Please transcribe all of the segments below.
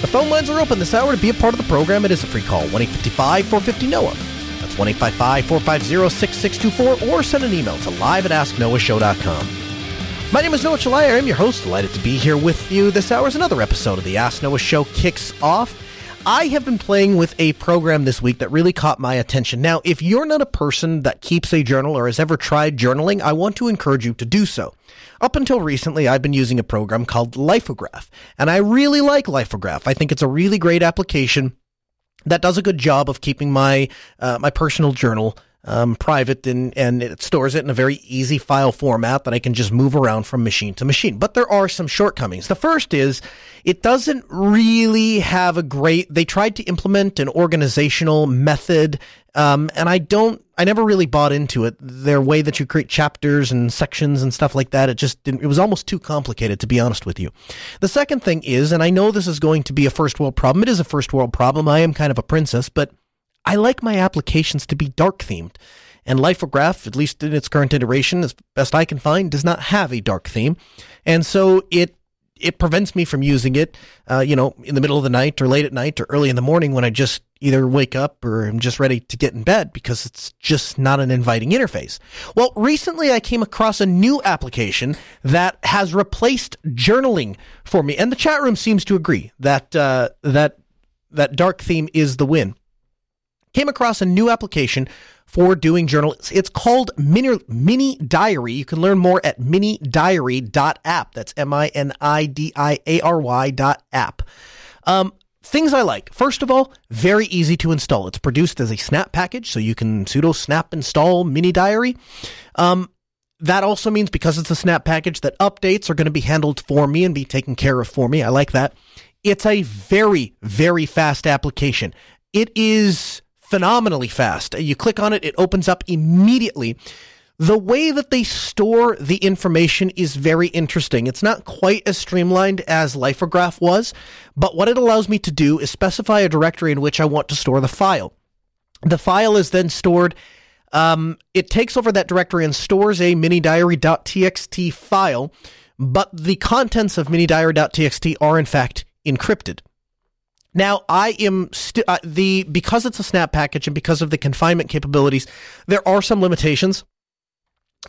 The phone lines are open this hour to be a part of the program. It is a free call, 1 855 450 NOAH. That's 1 855 450 6624 or send an email to live at asknoahshow.com. My name is Noah Chelliah. I'm your host. Delighted to be here with you this hour as another episode of the Ask Noah Show kicks off. I have been playing with a program this week that really caught my attention. Now, if you're not a person that keeps a journal or has ever tried journaling, I want to encourage you to do so. Up until recently, I've been using a program called Lifeograph, and I really like Lifeograph. I think it's a really great application that does a good job of keeping my uh, my personal journal um, private and, and it stores it in a very easy file format that I can just move around from machine to machine. But there are some shortcomings. The first is it doesn't really have a great, they tried to implement an organizational method. Um, and I don't, I never really bought into it. Their way that you create chapters and sections and stuff like that, it just didn't, it was almost too complicated, to be honest with you. The second thing is, and I know this is going to be a first world problem. It is a first world problem. I am kind of a princess, but I like my applications to be dark themed. And Lifeograph, at least in its current iteration, as best I can find, does not have a dark theme. And so it it prevents me from using it, uh, you know, in the middle of the night or late at night or early in the morning when I just either wake up or I'm just ready to get in bed because it's just not an inviting interface. Well, recently I came across a new application that has replaced journaling for me, and the chat room seems to agree that uh, that that dark theme is the win came across a new application for doing journal. It's called Mini, Mini Diary. You can learn more at minidiary.app. That's M I N I D I A R Y dot app. Um, things I like. First of all, very easy to install. It's produced as a snap package, so you can sudo snap install Mini Diary. Um, that also means because it's a snap package that updates are going to be handled for me and be taken care of for me. I like that. It's a very, very fast application. It is phenomenally fast. You click on it, it opens up immediately. The way that they store the information is very interesting. It's not quite as streamlined as Lifeograph was, but what it allows me to do is specify a directory in which I want to store the file. The file is then stored. Um, it takes over that directory and stores a minidiary.txt file, but the contents of minidiary.txt are in fact encrypted. Now, I am st- uh, the because it's a snap package and because of the confinement capabilities, there are some limitations.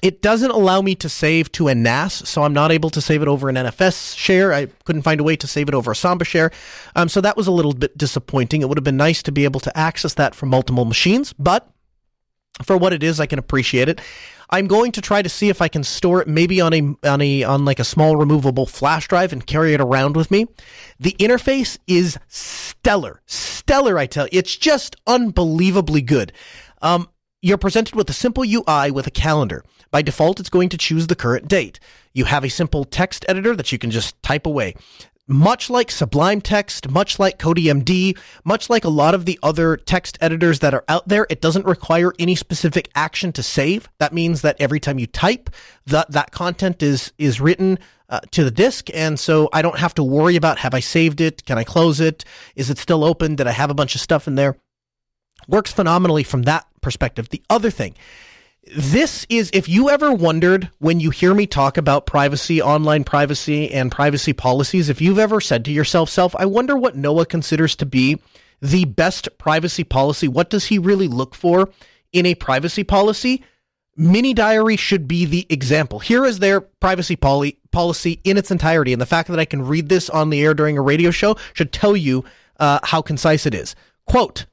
It doesn't allow me to save to a NAS, so I'm not able to save it over an NFS share. I couldn't find a way to save it over a Samba share, um, so that was a little bit disappointing. It would have been nice to be able to access that from multiple machines, but for what it is, I can appreciate it. I'm going to try to see if I can store it maybe on a on a on like a small removable flash drive and carry it around with me. The interface is stellar, stellar. I tell you, it's just unbelievably good. Um, you're presented with a simple UI with a calendar. By default, it's going to choose the current date. You have a simple text editor that you can just type away much like Sublime Text, much like CodiMD, much like a lot of the other text editors that are out there, it doesn't require any specific action to save. That means that every time you type, that that content is is written uh, to the disk, and so I don't have to worry about have I saved it? Can I close it? Is it still open? Did I have a bunch of stuff in there? Works phenomenally from that perspective. The other thing this is if you ever wondered when you hear me talk about privacy, online privacy, and privacy policies, if you've ever said to yourself, self, I wonder what Noah considers to be the best privacy policy. What does he really look for in a privacy policy? Mini Diary should be the example. Here is their privacy poly- policy in its entirety. And the fact that I can read this on the air during a radio show should tell you uh, how concise it is. Quote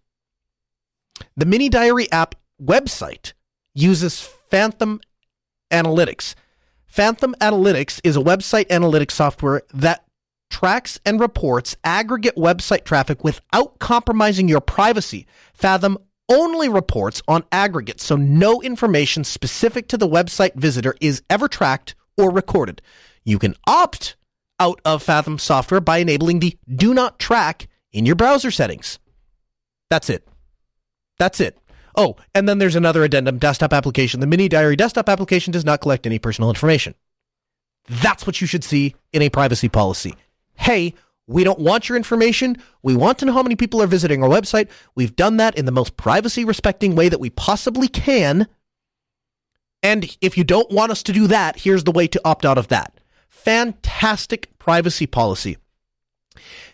The Mini Diary app website uses Fathom Analytics. Fathom Analytics is a website analytics software that tracks and reports aggregate website traffic without compromising your privacy. Fathom only reports on aggregate, so no information specific to the website visitor is ever tracked or recorded. You can opt out of Fathom software by enabling the do not track in your browser settings. That's it. That's it. Oh, and then there's another addendum desktop application. The mini diary desktop application does not collect any personal information. That's what you should see in a privacy policy. Hey, we don't want your information. We want to know how many people are visiting our website. We've done that in the most privacy respecting way that we possibly can. And if you don't want us to do that, here's the way to opt out of that. Fantastic privacy policy.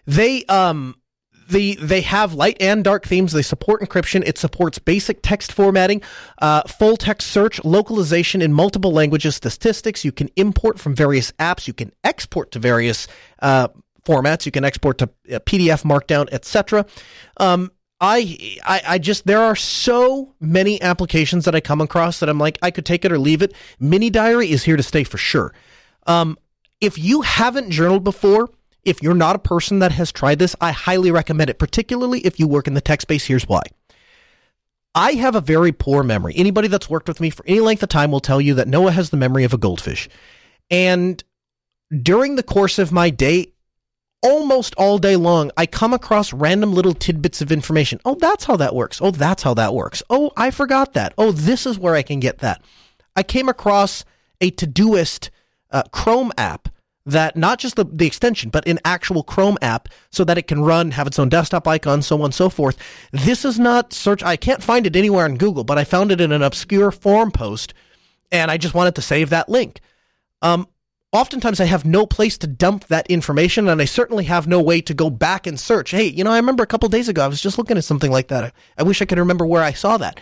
They um the they have light and dark themes. They support encryption. It supports basic text formatting, uh, full text search, localization in multiple languages, statistics. You can import from various apps. You can export to various uh, formats. You can export to uh, PDF, Markdown, etc. Um, I, I, I just there are so many applications that I come across that I'm like I could take it or leave it. Mini Diary is here to stay for sure. Um, if you haven't journaled before, if you're not a person that has tried this, I highly recommend it, particularly if you work in the tech space. Here's why. I have a very poor memory. Anybody that's worked with me for any length of time will tell you that Noah has the memory of a goldfish. And during the course of my day, almost all day long, I come across random little tidbits of information. Oh, that's how that works. Oh, that's how that works. Oh, I forgot that. Oh, this is where I can get that. I came across a Todoist uh, Chrome app that not just the, the extension, but an actual Chrome app so that it can run, have its own desktop icon, so on and so forth. This is not search. I can't find it anywhere on Google, but I found it in an obscure forum post and I just wanted to save that link. Um, oftentimes I have no place to dump that information, and I certainly have no way to go back and search. Hey, you know, I remember a couple days ago I was just looking at something like that. I, wish I could remember where I saw that.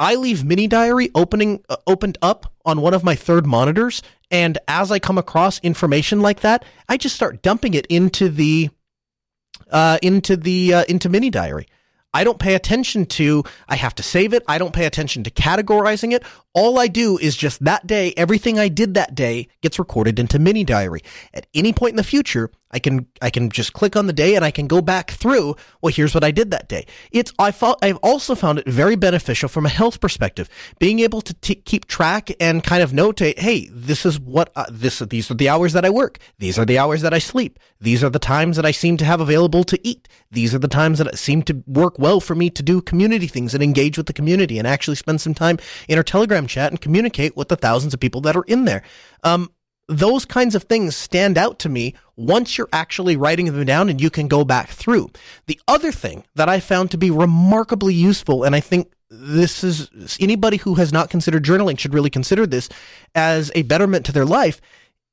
I leave Mini Diary opening uh, opened up on one of my third monitors, and as I come across information like that, I just start dumping it into the uh, into the uh, into Mini Diary. I don't pay attention to, I have to save it. I don't pay attention to categorizing it. All I do is just that day, everything I did that day gets recorded into mini diary. At any point in the future, I can I can just click on the day and I can go back through. Well, here's what I did that day. It's I thought I've also found it very beneficial from a health perspective, being able to t- keep track and kind of notate. Hey, this is what uh, this these are the hours that I work. These are the hours that I sleep. These are the times that I seem to have available to eat. These are the times that seem to work well for me to do community things and engage with the community and actually spend some time in our Telegram chat and communicate with the thousands of people that are in there. Um, those kinds of things stand out to me once you're actually writing them down and you can go back through. The other thing that I found to be remarkably useful, and I think this is anybody who has not considered journaling should really consider this as a betterment to their life.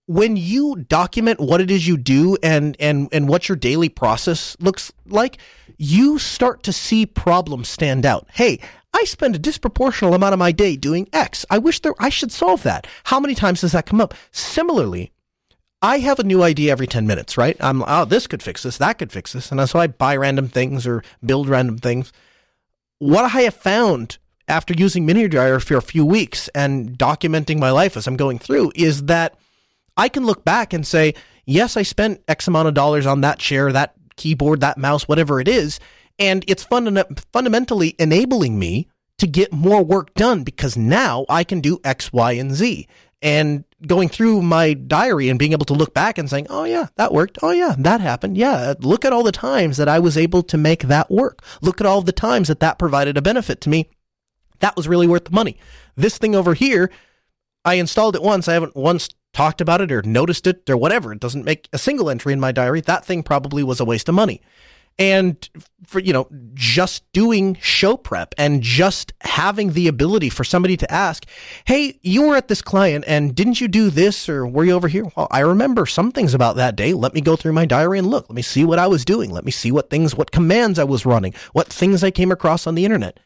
When you document what it is you do and and and what your daily process looks like, you start to see problems stand out. Hey, I spend a disproportional amount of my day doing X. I wish there, I should solve that. How many times does that come up? Similarly, I have a new idea every 10 minutes, right? I'm, oh, this could fix this, that could fix this. And so I buy random things or build random things. What I have found after using Mini Diary for a few weeks and documenting my life as I'm going through is that I can look back and say, yes, I spent X amount of dollars on that chair, that keyboard, that mouse, whatever it is. And it's funda- fundamentally enabling me to get more work done because now I can do X, Y, and Z. And going through my diary and being able to look back and saying, oh, yeah, that worked. Oh, yeah, that happened. Yeah, look at all the times that I was able to make that work. Look at all the times that that provided a benefit to me. That was really worth the money. This thing over here, I installed it once. I haven't once talked about it or noticed it or whatever. It doesn't make a single entry in my diary. That thing probably was a waste of money and for you know just doing show prep and just having the ability for somebody to ask hey you were at this client and didn't you do this or were you over here? Well i remember some things about that day. Let me go through my diary and look. Let me see what i was doing. Let me see what things what commands i was running what things i came across on the internet.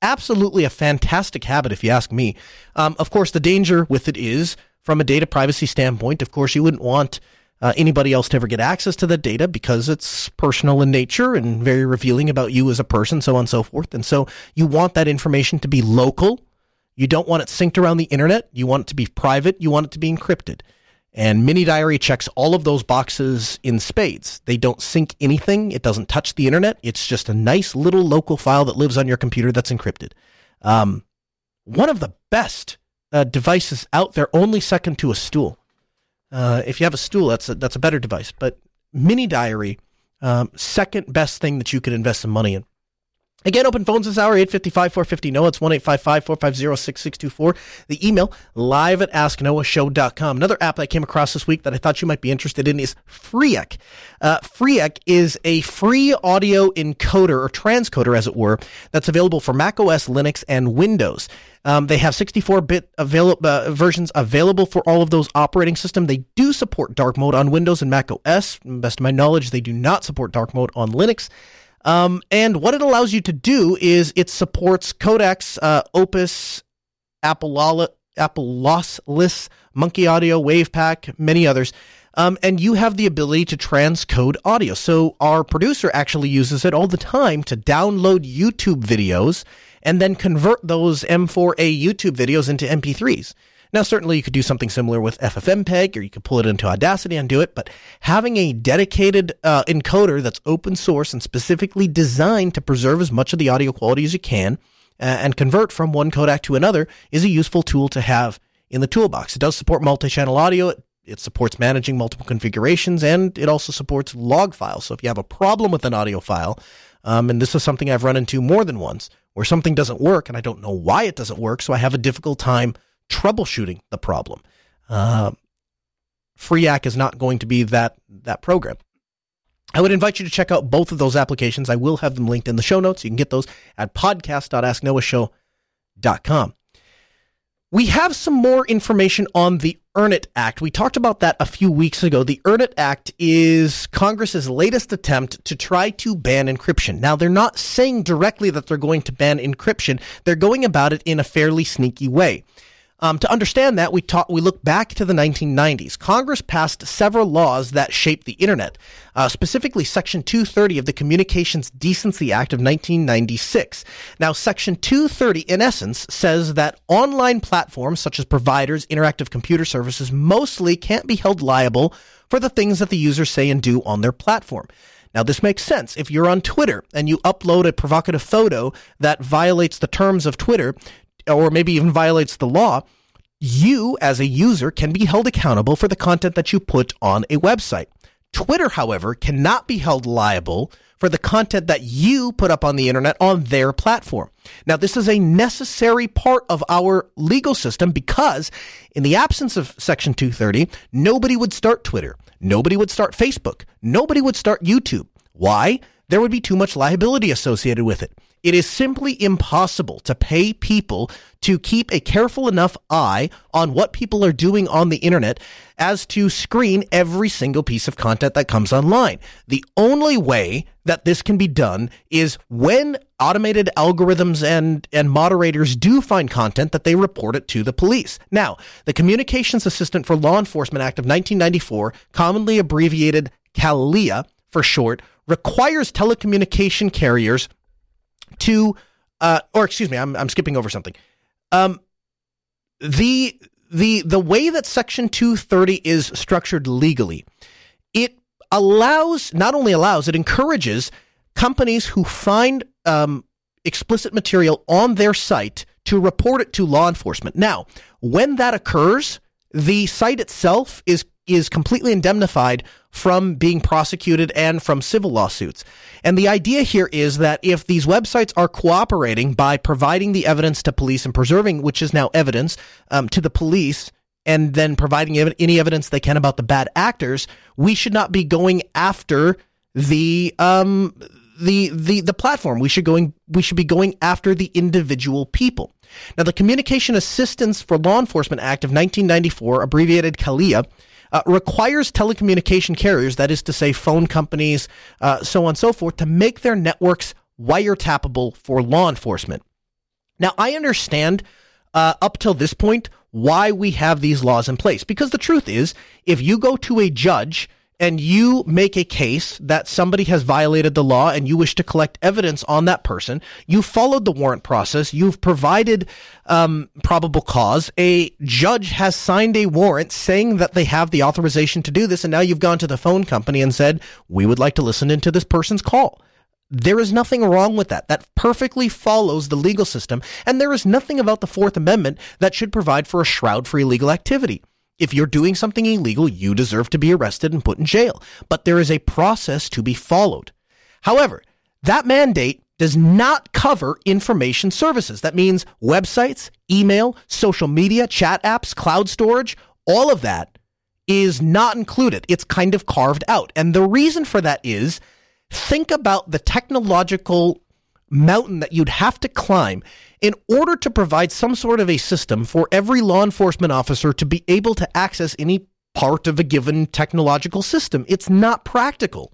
Absolutely a fantastic habit if you ask me. Um, of course the danger with it is from a data privacy standpoint of course you wouldn't want uh, anybody else to ever get access to the data because it's personal in nature and very revealing about you as a person, so on and so forth. And so you want that information to be local. You don't want it synced around the internet. You want it to be private. You want it to be encrypted. And Mini Diary checks all of those boxes in spades. They don't sync anything. It doesn't touch the internet. It's just a nice little local file that lives on your computer that's encrypted. Um, one of the best uh, devices out there, only second to a stool. Uh, if you have a stool, that's a, that's a better device. But Mini Diary, Um, second best thing that you could invest some money in. Again, open phones this hour, 855-450-NOAH. It's 1-855-450-6624. The email, live at asknoahshow.com. Another app I came across this week that I thought you might be interested in is fre:ac. Uh, fre:ac is a free audio encoder or transcoder, as it were, that's available for Mac OS, Linux, and Windows. Um, they have 64-bit avail- uh, versions available for all of those operating systems. They do support dark mode on Windows and Mac OS. Best of my knowledge, they do not support dark mode on Linux. Um, and what it allows you to do is it supports codecs, uh, Opus, Apple, Apple Lossless, Monkey Audio, WavPack, many others. Um, and you have the ability to transcode audio. So our producer actually uses it all the time to download YouTube videos and then convert those M4A YouTube videos into MP3s. Now, certainly you could do something similar with FFmpeg, or you could pull it into Audacity and do it, but having a dedicated uh, encoder that's open source and specifically designed to preserve as much of the audio quality as you can uh, and convert from one codec to another is a useful tool to have in the toolbox. It does support multi-channel audio. It, it supports managing multiple configurations, and it also supports log files. So if you have a problem with an audio file, um, and this is something I've run into more than once, where something doesn't work and I don't know why it doesn't work, so I have a difficult time troubleshooting the problem. Uh, fre:ac is not going to be that that program. I would invite you to check out both of those applications. I will have them linked in the show notes. You can get those at podcast.asknoahshow.com. We have some more information on the Earn It Act. We talked about that a few weeks ago. The Earn It Act is Congress's latest attempt to try to ban encryption. Now, they're not saying directly that they're going to ban encryption. They're going about it in a fairly sneaky way. Um, to understand that, we talk, we look back to the 1990s. Congress passed several laws that shaped the internet, uh, specifically Section 230 of the Communications Decency Act of 1996. Now, Section 230, in essence, says that online platforms such as providers, interactive computer services, mostly can't be held liable for the things that the users say and do on their platform. Now, this makes sense. If you're on Twitter and you upload a provocative photo that violates the terms of Twitter, or maybe even violates the law, you as a user can be held accountable for the content that you put on a website. Twitter, however, cannot be held liable for the content that you put up on the internet on their platform. Now, this is a necessary part of our legal system because in the absence of Section 230, nobody would start Twitter. Nobody would start Facebook. Nobody would start YouTube. Why? There would be too much liability associated with it. It is simply impossible to pay people to keep a careful enough eye on what people are doing on the internet as to screen every single piece of content that comes online. The only way that this can be done is when automated algorithms and, and moderators do find content that they report it to the police. Now, the Communications Assistant for Law Enforcement Act of 1994, commonly abbreviated CALEA for short, requires telecommunication carriers to, uh, or excuse me, I'm, I'm skipping over something. Um, the the the way that Section 230 is structured legally, it allows not only allows it encourages companies who find um, explicit material on their site to report it to law enforcement. Now, when that occurs, the site itself is is completely indemnified from being prosecuted and from civil lawsuits. And the idea here is that if these websites are cooperating by providing the evidence to police and preserving, which is now evidence, um, to the police, and then providing ev- any evidence they can about the bad actors, we should not be going after the um, the the the platform. We should going we should be going after the individual people. Now, the Communication Assistance for Law Enforcement Act of 1994, abbreviated CALEA, uh, requires telecommunication carriers, that is to say, phone companies, uh, so on and so forth, to make their networks wiretappable for law enforcement. Now, I understand uh, up till this point why we have these laws in place, because the truth is, if you go to a judge and you make a case that somebody has violated the law and you wish to collect evidence on that person, you followed the warrant process, you've provided um, probable cause, a judge has signed a warrant saying that they have the authorization to do this, and now you've gone to the phone company and said, we would like to listen into this person's call. There is nothing wrong with that. That perfectly follows the legal system, and there is nothing about the Fourth Amendment that should provide for a shroud for illegal activity. If you're doing something illegal, you deserve to be arrested and put in jail. But there is a process to be followed. However, that mandate does not cover information services. That means websites, email, social media, chat apps, cloud storage, all of that is not included. It's kind of carved out. And the reason for that is think about the technological mountain that you'd have to climb in order to provide some sort of a system for every law enforcement officer to be able to access any part of a given technological system. It's not practical.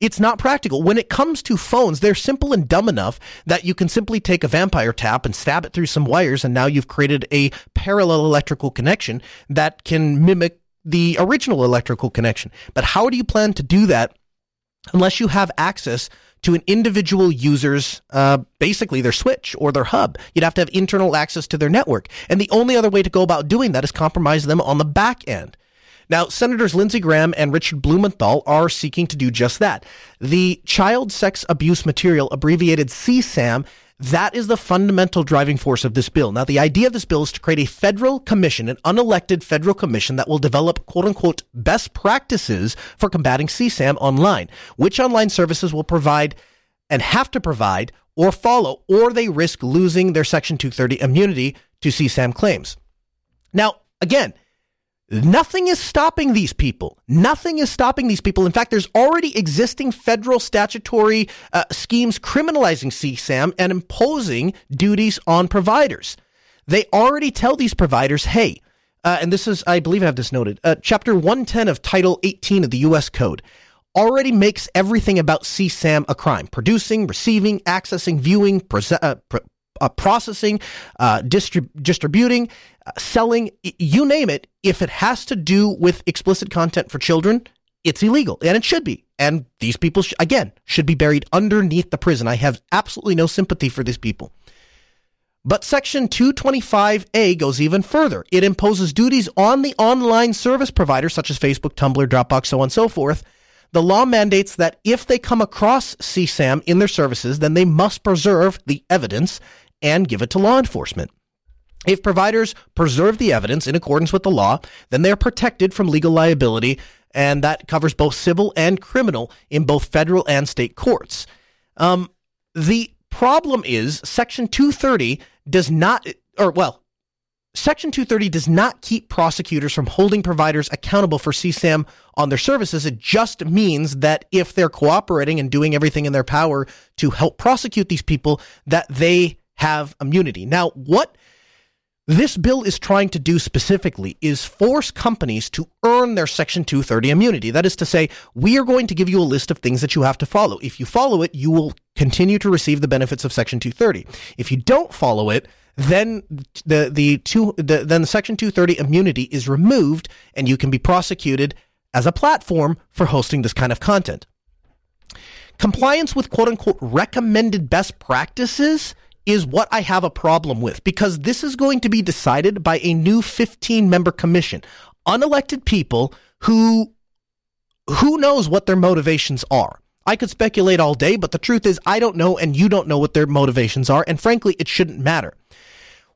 It's not practical. When it comes to phones, they're simple and dumb enough that you can simply take a vampire tap and stab it through some wires, and now you've created a parallel electrical connection that can mimic the original electrical connection. But how do you plan to do that unless you have access to an individual user's, uh, basically their switch or their hub. You'd have to have internal access to their network. And the only other way to go about doing that is compromise them on the back end. Now, Senators Lindsey Graham and Richard Blumenthal are seeking to do just that. The child sex abuse material, abbreviated CSAM, that is the fundamental driving force of this bill. Now, the idea of this bill is to create a federal commission, an unelected federal commission that will develop quote unquote best practices for combating CSAM online. Which online services will provide and have to provide or follow, or they risk losing their Section 230 immunity to CSAM claims. Now, again, Nothing is stopping these people. Nothing is stopping these people. In fact, there's already existing federal statutory uh, schemes criminalizing CSAM and imposing duties on providers. They already tell these providers, hey, uh, and this is, I believe I have this noted, uh, Chapter 110 of Title 18 of the U.S. Code already makes everything about CSAM a crime. Producing, receiving, accessing, viewing, uh, uh, processing, uh, distrib- distributing, uh, selling, you name it. If it has to do with explicit content for children, it's illegal, and it should be. And these people, sh- again, should be buried underneath the prison. I have absolutely no sympathy for these people. But Section 225A goes even further. It imposes duties on the online service providers, such as Facebook, Tumblr, Dropbox, so on and so forth. The law mandates that if they come across CSAM in their services, then they must preserve the evidence and give it to law enforcement. If providers preserve the evidence in accordance with the law, then they are protected from legal liability, and that covers both civil and criminal in both federal and state courts. Um, the problem is Section 230 does not, or well, Section 230 does not keep prosecutors from holding providers accountable for CSAM on their services. It just means that if they're cooperating and doing everything in their power to help prosecute these people, that they have immunity. Now, what this bill is trying to do specifically is force companies to earn their Section 230 immunity. That is to say, we are going to give you a list of things that you have to follow. If you follow it, you will continue to receive the benefits of Section 230. If you don't follow it, then the the two the, then the Section 230 immunity is removed, and you can be prosecuted as a platform for hosting this kind of content. Compliance with quote unquote recommended best practices is what I have a problem with because this is going to be decided by a new 15 member commission, unelected people who who knows what their motivations are. I could speculate all day, but the truth is I don't know and you don't know what their motivations are and frankly it shouldn't matter.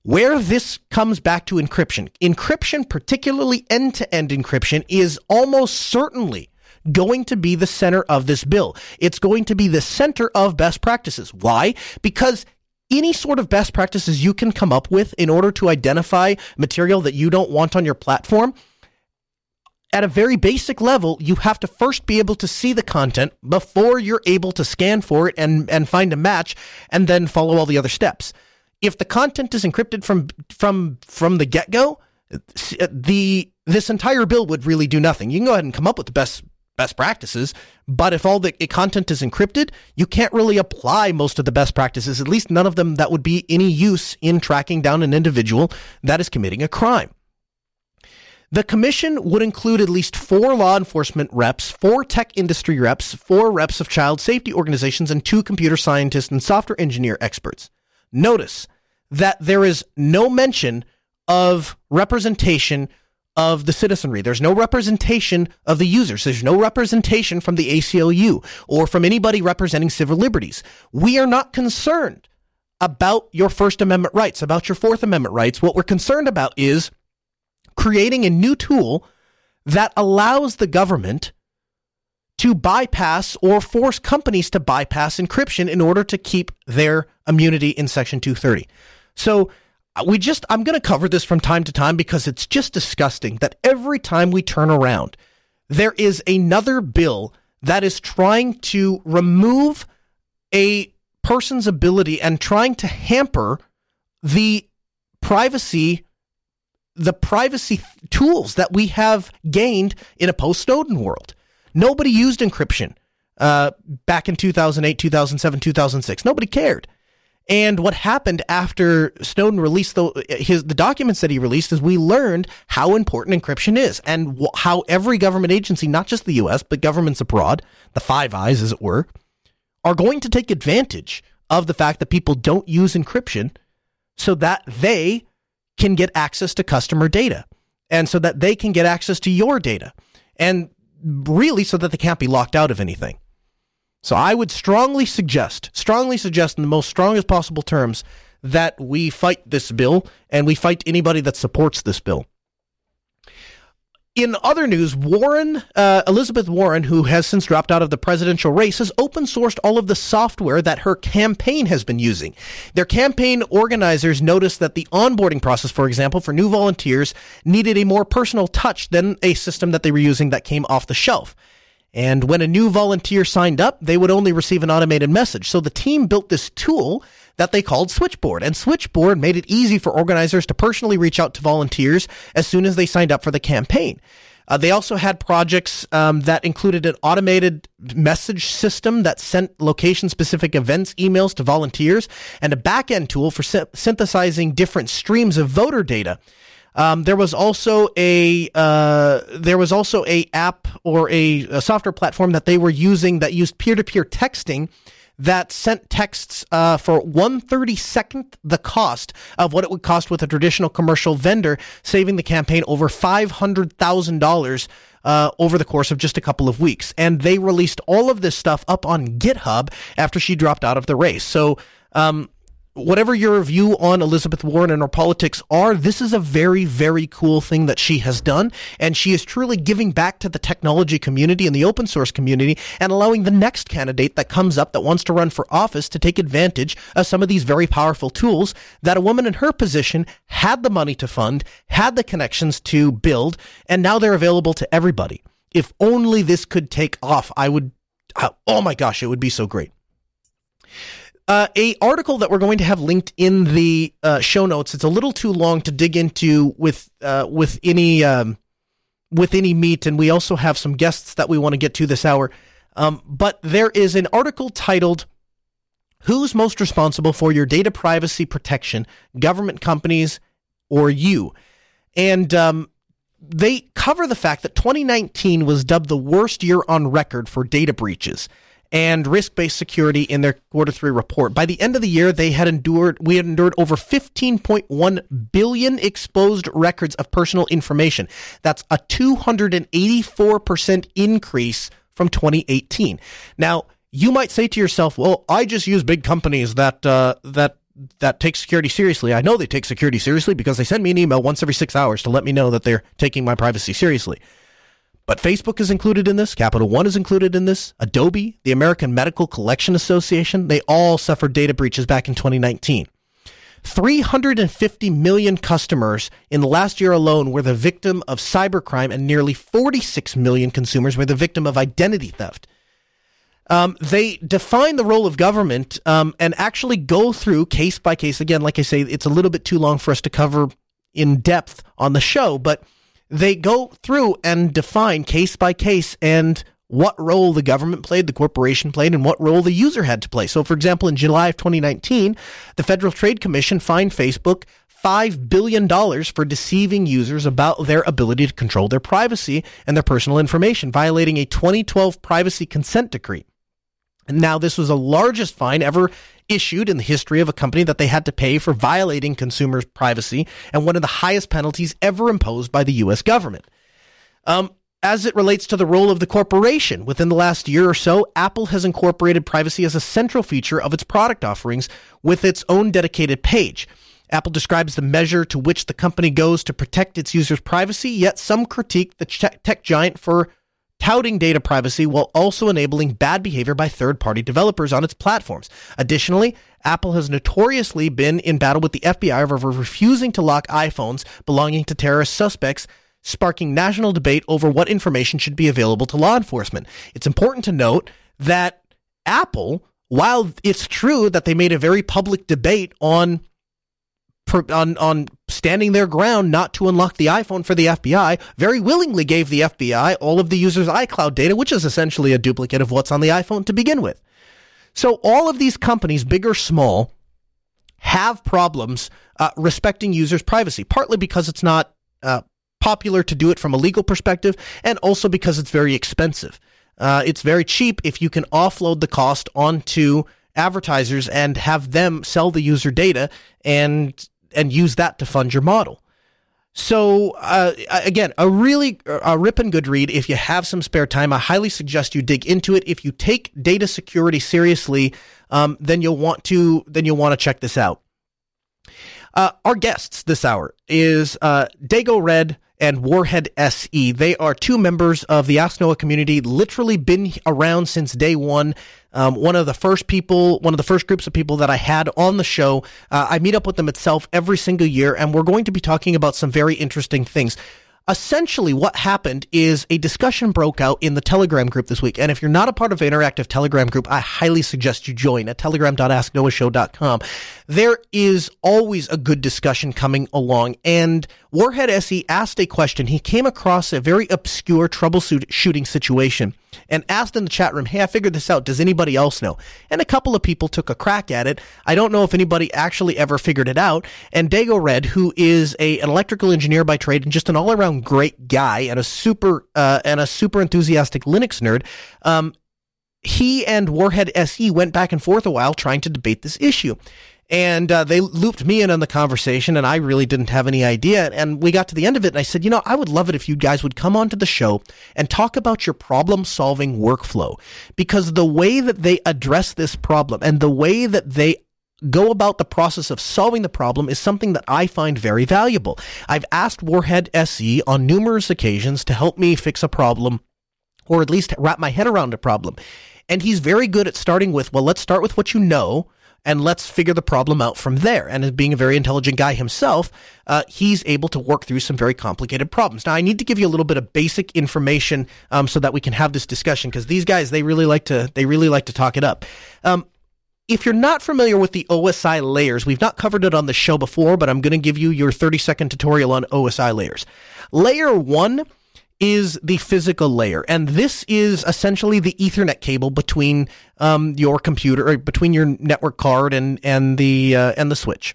Where this comes back to encryption, encryption, particularly end to end encryption, is almost certainly going to be the center of this bill. It's going to be the center of best practices. Why? Because any sort of best practices you can come up with in order to identify material that you don't want on your platform, at a very basic level, you have to first be able to see the content before you're able to scan for it and, and find a match and then follow all the other steps. If the content is encrypted from from from the get-go, the this entire bill would really do nothing. You can go ahead and come up with the best best practices. But if all the eh, content is encrypted, you can't really apply most of the best practices, at least none of them that would be any use in tracking down an individual that is committing a crime. The commission would include at least four law enforcement reps, four tech industry reps, four reps of child safety organizations, and two computer scientists and software engineer experts. Notice that there is no mention of representation of the citizenry. There's no representation of the users. There's no representation from the ACLU or from anybody representing civil liberties. We are not concerned about your First Amendment rights, about your Fourth Amendment rights. What we're concerned about is creating a new tool that allows the government to bypass or force companies to bypass encryption in order to keep their immunity in Section 230. So we just, I'm going to cover this from time to time because it's just disgusting that every time we turn around, there is another bill that is trying to remove a person's ability and trying to hamper the privacy the privacy tools that we have gained in a post Snowden world. Nobody used encryption uh, back in 2008, 2007, 2006. Nobody cared. And what happened after Snowden released the his the documents that he released is we learned how important encryption is and wh- how every government agency, not just the U.S. but governments abroad, the Five Eyes as it were, are going to take advantage of the fact that people don't use encryption, so that they can get access to customer data, and so that they can get access to your data, and really so that they can't be locked out of anything. So I would strongly suggest, strongly suggest in the most strongest possible terms, that we fight this bill and we fight anybody that supports this bill. In other news, Warren, uh, Elizabeth Warren, who has since dropped out of the presidential race, has open sourced all of the software that her campaign has been using. Their campaign organizers noticed that the onboarding process, for example, for new volunteers needed a more personal touch than a system that they were using that came off the shelf. And when a new volunteer signed up, they would only receive an automated message. So the team built this tool that they called Switchboard. And Switchboard made it easy for organizers to personally reach out to volunteers as soon as they signed up for the campaign. Uh, they also had projects um, that included an automated message system that sent location specific events emails to volunteers and a back end tool for sy- synthesizing different streams of voter data. Um, there was also a uh, there was also a app or a, a, software platform that they were using that used peer to peer texting that sent texts uh, for one thirty second the cost of what it would cost with a traditional commercial vendor, saving the campaign over five hundred thousand uh, dollars. over the course of just a couple of weeks. And they released all of this stuff up on GitHub after she dropped out of the race. So, um, whatever your view on Elizabeth Warren and her politics are, this is a very, very cool thing that she has done. And she is truly giving back to the technology community and the open source community and allowing the next candidate that comes up that wants to run for office to take advantage of some of these very powerful tools that a woman in her position had the money to fund, had the connections to build, and now they're available to everybody. If only this could take off, I would, uh, oh my gosh, it would be so great. Uh, a article that we're going to have linked in the uh, show notes. It's a little too long to dig into with uh, with any um, with any meat, and we also have some guests that we want to get to this hour. Um, but there is an article titled "Who's most responsible for your data privacy protection? Government companies or you?" And um, they cover the fact that 2019 was dubbed the worst year on record for data breaches and risk-based security in their quarter three report. By the end of the year, they had endured we had endured over 15.1 billion exposed records of personal information. That's a 284% increase from 2018. Now, you might say to yourself, "Well, I just use big companies that uh, that that take security seriously. I know they take security seriously because they send me an email once every six hours to let me know that they're taking my privacy seriously." But Facebook is included in this, Capital One is included in this, Adobe, the American Medical Collection Association, they all suffered data breaches back in 2019. 350 million customers in the last year alone were the victim of cybercrime, and nearly 46 million consumers were the victim of identity theft. Um, they define the role of government um, and actually go through case by case. Again, like I say, it's a little bit too long for us to cover in depth on the show, but they go through and define case by case and what role the government played, the corporation played, and what role the user had to play. So, for example, in July of 2019, the Federal Trade Commission fined Facebook $5 billion for deceiving users about their ability to control their privacy and their personal information, violating a 2012 privacy consent decree. And now, this was the largest fine ever issued in the history of a company that they had to pay for violating consumers' privacy and one of the highest penalties ever imposed by the U.S. government. Um, as it relates to the role of the corporation, within the last year or so, Apple has incorporated privacy as a central feature of its product offerings with its own dedicated page. Apple describes the measure to which the company goes to protect its users' privacy, yet some critique the tech giant for touting data privacy while also enabling bad behavior by third party developers on its platforms. Additionally, Apple has notoriously been in battle with the FBI over refusing to lock iPhones belonging to terrorist suspects, sparking national debate over what information should be available to law enforcement. It's important to note that Apple, while it's true that they made a very public debate on on on standing their ground not to unlock the iPhone for the FBI, very willingly gave the FBI all of the user's iCloud data, which is essentially a duplicate of what's on the iPhone to begin with. So all of these companies, big or small, have problems uh, respecting users' privacy, partly because it's not uh, popular to do it from a legal perspective, and also because it's very expensive. Uh, it's very cheap if you can offload the cost onto advertisers and have them sell the user data and and use that to fund your model. So uh, again, a really a rip and good read. If you have some spare time, I highly suggest you dig into it. If you take data security seriously, um, then you'll want to then you'll want to check this out. Uh, our guests this hour is uh, Dago Red and Warhead SE. They are two members of the Ask Noah community, literally been around since day one. Um, one of the first people, one of the first groups of people that I had on the show. Uh, I meet up with them itself every single year, and we're going to be talking about some very interesting things essentially what happened is a discussion broke out in the telegram group this week and if you're not a part of an interactive telegram group i highly suggest you join at telegram.asknoahshow.com there is always a good discussion coming along and warhead se asked a question he came across a very obscure troubleshooting situation and asked in the chat room, Hey, I figured this out. Does anybody else know? And a couple of people took a crack at it. I don't know if anybody actually ever figured it out. And Dago Red, who is a, an electrical engineer by trade and just an all around great guy and a super, uh, and a super enthusiastic Linux nerd, um, he and Warhead SE went back and forth a while trying to debate this issue. And uh, they looped me in on the conversation, and I really didn't have any idea. And we got to the end of it, and I said, you know, I would love it if you guys would come onto the show and talk about your problem solving workflow. Because the way that they address this problem and the way that they go about the process of solving the problem is something that I find very valuable. I've asked Warhead SE on numerous occasions to help me fix a problem or at least wrap my head around a problem. And he's very good at starting with, well, let's start with what you know and let's figure the problem out from there. And as being a very intelligent guy himself, uh, he's able to work through some very complicated problems. Now, I need to give you a little bit of basic information um, so that we can have this discussion because these guys they really like to they really like to talk it up. Um, if you're not familiar with the OSI layers, we've not covered it on the show before, but I'm going to give you your 30 second tutorial on OSI layers. Layer one is the physical layer. And this is essentially the Ethernet cable between um, your computer, or between your network card and, and, the, uh, and the switch.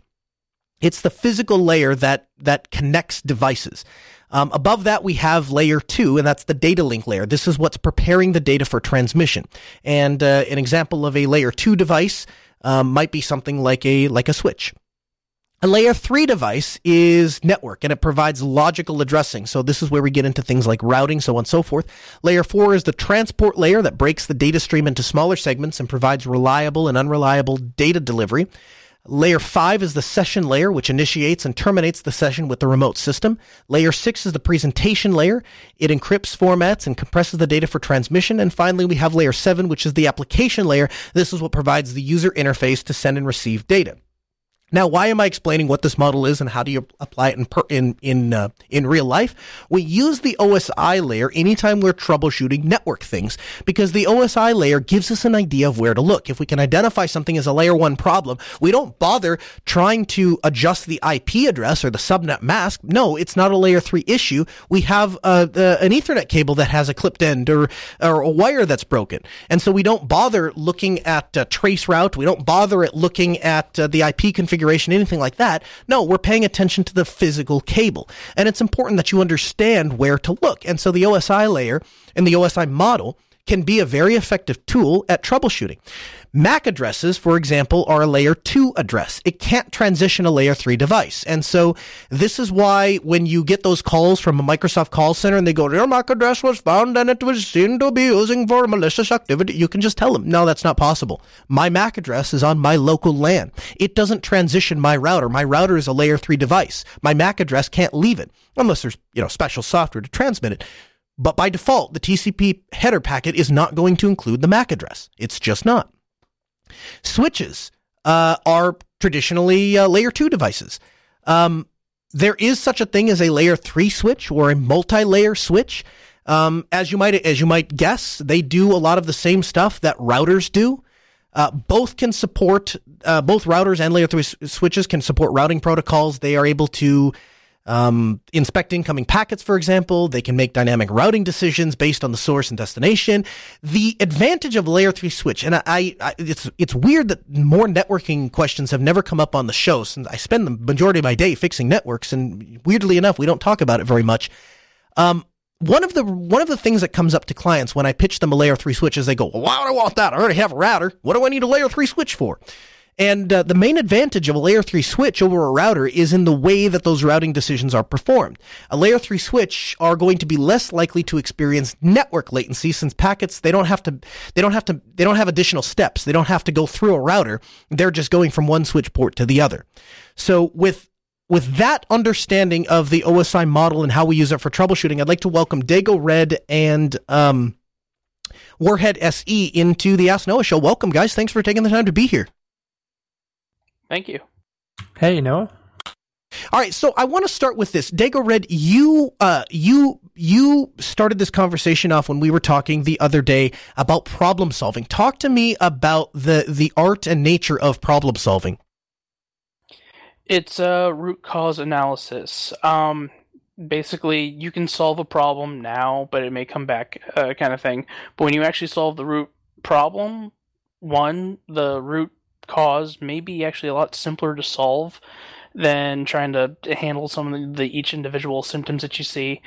It's the physical layer that, that connects devices. Um, above that, we have layer two, and that's the data link layer. This is what's preparing the data for transmission. And uh, an example of a layer two device um, might be something like a like a switch. A layer three device is network and it provides logical addressing. So this is where we get into things like routing, so on and so forth. Layer four is the transport layer that breaks the data stream into smaller segments and provides reliable and unreliable data delivery. Layer 5 is the session layer, which initiates and terminates the session with the remote system. Layer 6 is the presentation layer. It encrypts, formats, and compresses the data for transmission. And finally, we have layer 7, which is the application layer. This is what provides the user interface to send and receive data. Now, why am I explaining what this model is and how do you apply it in per, in in uh, in real life? We use the OSI layer anytime we're troubleshooting network things because the OSI layer gives us an idea of where to look. If we can identify something as a layer one problem, we don't bother trying to adjust the IP address or the subnet mask. No, it's not a layer three issue. We have uh, an Ethernet cable that has a clipped end or or a wire that's broken, and so we don't bother looking at uh, trace route. We don't bother at looking at uh, the IP configuration configuration, anything like that. No, we're paying attention to the physical cable. And it's important that you understand where to look. And so the OSI layer and the OSI model can be a very effective tool at troubleshooting. MAC addresses, for example, are a layer 2 address. It can't transition a layer 3 device. And so this is why when you get those calls from a Microsoft call center and they go, your MAC address was found and it was seen to be using for malicious activity, you can just tell them, no, that's not possible. My MAC address is on my local LAN. It doesn't transition my router. My router is a layer 3 device. My MAC address can't leave it unless there's, you know, special software to transmit it. But by default, the TCP header packet is not going to include the MAC address. It's just not. Switches uh, are traditionally uh, layer two devices. Um, there is such a thing as a layer three switch or a multi-layer switch. Um, as you might as you might guess, they do a lot of the same stuff that routers do. Uh, both can support uh, both routers and layer three switches can support routing protocols. They are able to um, inspect incoming packets, for example. They can make dynamic routing decisions based on the source and destination. The advantage of a layer three switch, and I, I, it's it's weird that more networking questions have never come up on the show since I spend the majority of my day fixing networks, and weirdly enough, we don't talk about it very much. Um, one of the one of the things that comes up to clients when I pitch them a layer three switch is they go, well, "Why would I want that? I already have a router. What do I need a layer three switch for?" And uh, the main advantage of a layer 3 switch over a router is in the way that those routing decisions are performed. A layer 3 switch are going to be less likely to experience network latency since packets they don't have to they don't have to they don't have additional steps. They don't have to go through a router. They're just going from one switch port to the other. So with with that understanding of the OSI model and how we use it for troubleshooting, I'd like to welcome Dago Red and um, Warhead SE into the Ask Noah show. Welcome, guys. Thanks for taking the time to be here. Thank you. Hey, Noah. All right, so I want to start with this. Dago Red, you uh you you started this conversation off when we were talking the other day about problem solving. Talk to me about the the art and nature of problem solving. It's a root cause analysis. Um, basically, you can solve a problem now, but it may come back, uh, kind of thing. But when you actually solve the root problem, one, the root cause may be actually a lot simpler to solve than trying to handle some of the each individual symptoms that you see,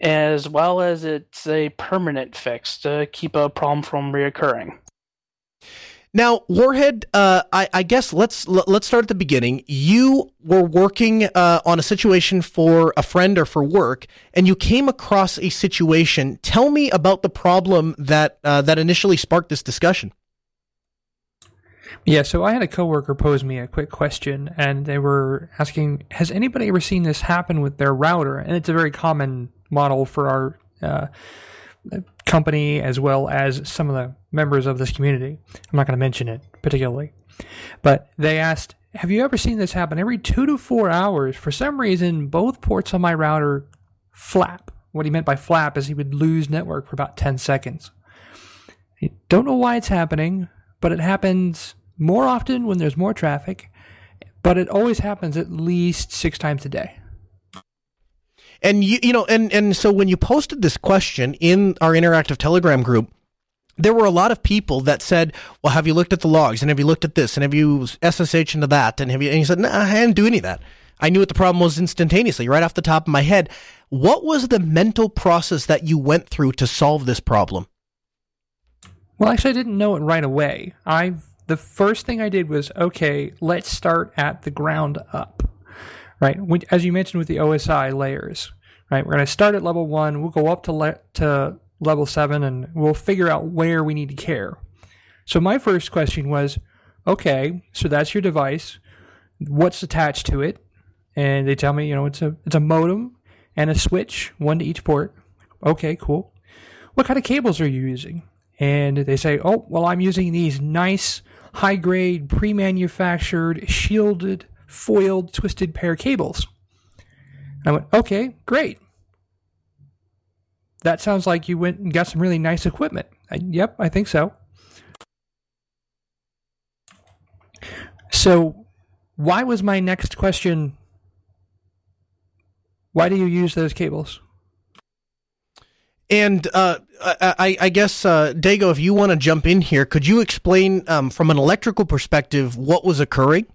as well as it's a permanent fix to keep a problem from reoccurring. Now, Warhead, uh, I, I, guess let's let's start at the beginning. You were working uh, on a situation for a friend or for work, and you came across a situation. Tell me about the problem that uh, that initially sparked this discussion. Yeah, so I had a coworker pose me a quick question, and they were asking, "Has anybody ever seen this happen with their router?" And it's a very common model for our uh, company as well as some of the members of this community. I'm not going to mention it particularly, but they asked, "Have you ever seen this happen? Every two to four hours, for some reason, both ports on my router flap." What he meant by flap is he would lose network for about 10 seconds. I don't know why it's happening, but it happens more often when there's more traffic, but it always happens at least six times a day. And you, you know, and and so when you posted this question in our interactive Telegram group, there were a lot of people that said, "Well, have you looked at the logs? And have you looked at this? And have you SSH into that? And have you?" And he said, "No, nah, I didn't do any of that. I knew what the problem was instantaneously, right off the top of my head." What was the mental process that you went through to solve this problem? Well, actually, I didn't know it right away. I've the first thing I did was okay, let's start at the ground up, right? As you mentioned with the OSI layers, right? We're going to start at level one, we'll go up to le- to level seven, and we'll figure out where we need to care. So my first question was, okay, so that's your device. What's attached to it? And they tell me, you know, it's a it's a modem and a switch, one to each port. Okay, cool. What kind of cables are you using? And they say, oh, well, I'm using these nice high grade, pre manufactured, shielded, foiled, twisted pair cables. I went, okay, great. That sounds like you went and got some really nice equipment. I, yep, I think so. So, why was my next question? Why do you use those cables? And uh, I, I, guess, uh, Dago, if you want to jump in here, could you explain um, from an electrical perspective what was occurring?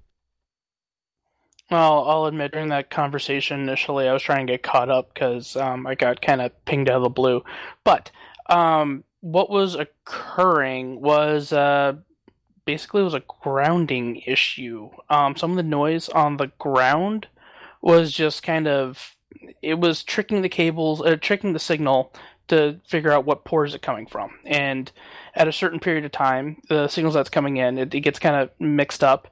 Well, I'll admit during that conversation initially, I was trying to get caught up because um, I got kind of pinged out of the blue. But um, what was occurring was uh, basically was a grounding issue. Um, some of the noise on the ground was just kind of it was tricking the cables, uh, tricking the signal to figure out what port is it coming from. And at a certain period of time, the signals that's coming in, it, it gets kind of mixed up.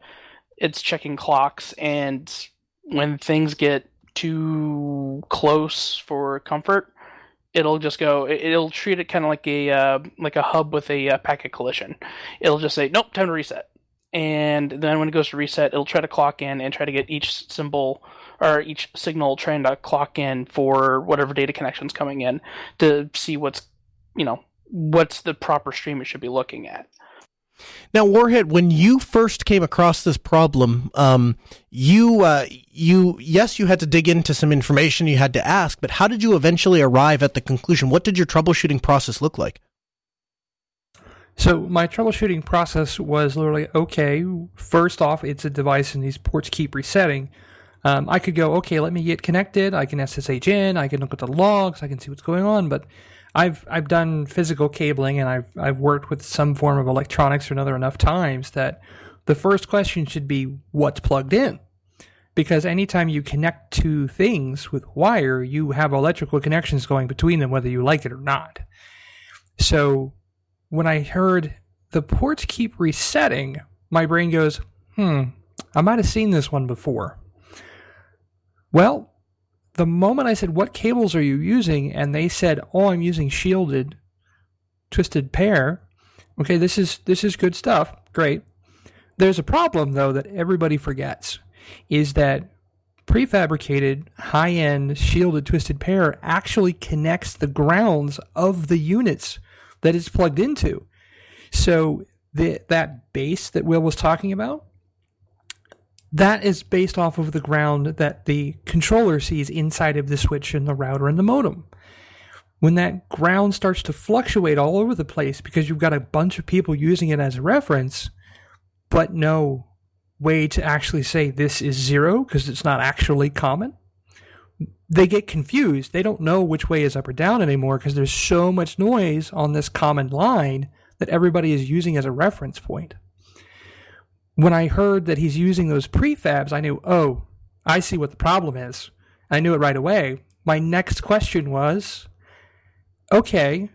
It's checking clocks, and when things get too close for comfort, it'll just go. It'll treat it kind of like a uh, like a hub with a uh, packet collision. It'll just say, "Nope, time to reset." And then when it goes to reset, it'll try to clock in and try to get each symbol or each signal trying to clock in for whatever data connections coming in to see what's you know what's the proper stream it should be looking at. Now, Warhead, when you first came across this problem, um, you uh, you yes, you had to dig into some information. You had to ask, but how did you eventually arrive at the conclusion? What did your troubleshooting process look like? So my troubleshooting process was literally okay. First off, it's a device, and these ports keep resetting. Um, I could go, okay, let me get connected. I can SSH in. I can look at the logs. I can see what's going on. But I've I've done physical cabling and I've I've worked with some form of electronics or another enough times that the first question should be what's plugged in. Because anytime you connect two things with wire, you have electrical connections going between them, whether you like it or not. So when I heard the ports keep resetting, my brain goes, hmm, I might have seen this one before. Well, the moment I said, What cables are you using? and they said, Oh, I'm using shielded twisted pair. Okay, this is this is good stuff. Great. There's a problem though that everybody forgets is that prefabricated high-end shielded twisted pair actually connects the grounds of the units that it's plugged into. So the, that base that Will was talking about, that is based off of the ground that the controller sees inside of the switch and the router and the modem. When that ground starts to fluctuate all over the place because you've got a bunch of people using it as a reference, but no way to actually say this is zero because it's not actually common, they get confused. They don't know which way is up or down anymore because there's so much noise on this common line that everybody is using as a reference point when I heard that he's using those prefabs, I knew, oh, I see what the problem is. I knew it right away. My next question was, okay,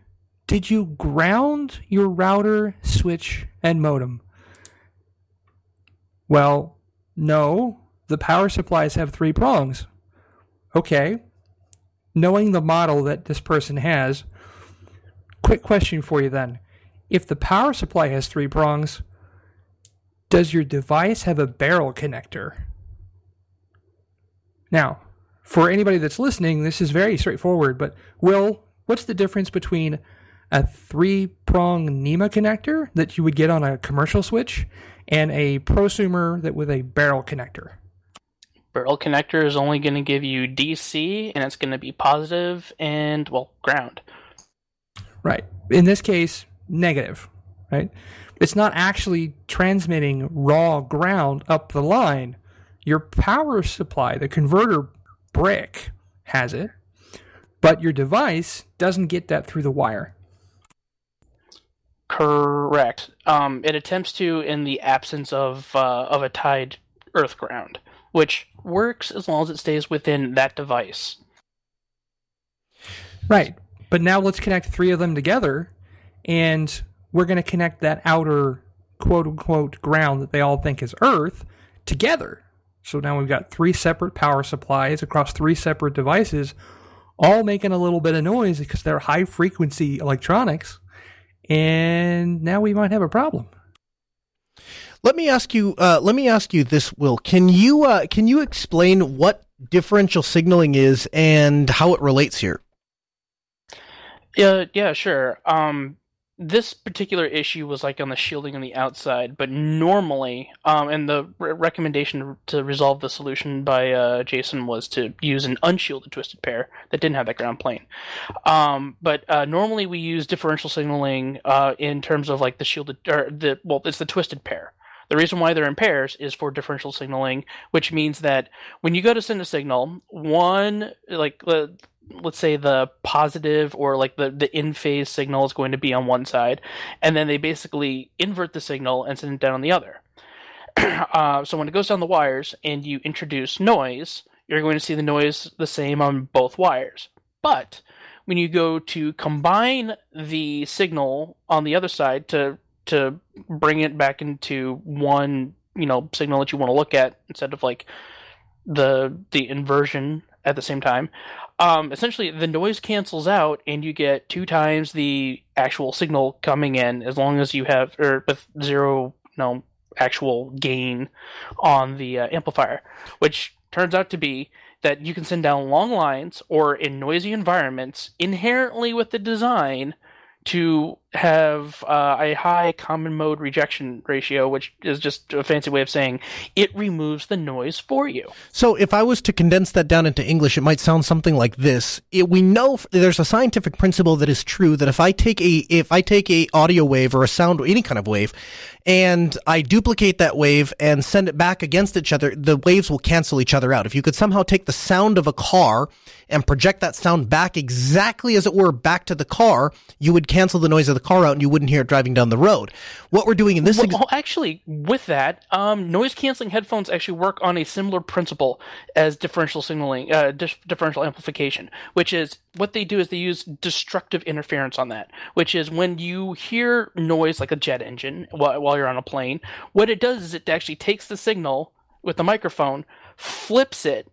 did you ground your router, switch, and modem? Well, no. The power supplies have three prongs. Okay. Knowing the model that this person has, quick question for you then. If the power supply has three prongs, does your device have a barrel connector? Now, for anybody that's listening, this is very straightforward, but Will, what's the difference between a three prong NEMA connector that you would get on a commercial switch and a prosumer that with a barrel connector? Barrel connector is only going to give you DC and it's going to be positive and, well, ground. Right. In this case, negative, right? It's not actually transmitting raw ground up the line. Your power supply, the converter brick, has it, but your device doesn't get that through the wire. Correct. Um, it attempts to in the absence of uh, of a tied earth ground, which works as long as it stays within that device. Right. But now let's connect three of them together, and we're going to connect that outer quote unquote ground that they all think is Earth together. So now we've got three separate power supplies across three separate devices, all making a little bit of noise because they're high frequency electronics. And now we might have a problem. Let me ask you. Uh, let me ask you this, Will. Can you uh, can you explain what differential signaling is and how it relates here? Yeah, yeah, sure. Um, this particular issue was like on the shielding on the outside, but normally, um, and the re- recommendation to resolve the solution by uh, Jason was to use an unshielded twisted pair that didn't have that ground plane. Um, but uh, normally we use differential signaling uh, in terms of like the shielded or the well, it's the twisted pair. The reason why they're in pairs is for differential signaling, which means that when you go to send a signal, one like uh, let's say the positive or like the the in phase signal is going to be on one side, and then they basically invert the signal and send it down on the other. uh, so when it goes down the wires and you introduce noise, you're going to see the noise the same on both wires. But when you go to combine the signal on the other side to to bring it back into one you know signal that you want to look at instead of like the the inversion at the same time um, essentially the noise cancels out and you get two times the actual signal coming in as long as you have or with zero no actual gain on the uh, amplifier which turns out to be that you can send down long lines or in noisy environments inherently with the design to have uh, a high common mode rejection ratio, which is just a fancy way of saying it removes the noise for you. So, if I was to condense that down into English, it might sound something like this: it, We know there's a scientific principle that is true that if I take a if I take a audio wave or a sound or any kind of wave, and I duplicate that wave and send it back against each other, the waves will cancel each other out. If you could somehow take the sound of a car and project that sound back exactly as it were back to the car, you would cancel the noise of the car out and you wouldn't hear it driving down the road. What we're doing in this well, ex- actually with that, um, noise canceling headphones actually work on a similar principle as differential signaling, uh, di- differential amplification, which is what they do is they use destructive interference on that, which is when you hear noise like a jet engine while, while you're on a plane, what it does is it actually takes the signal with the microphone, flips it,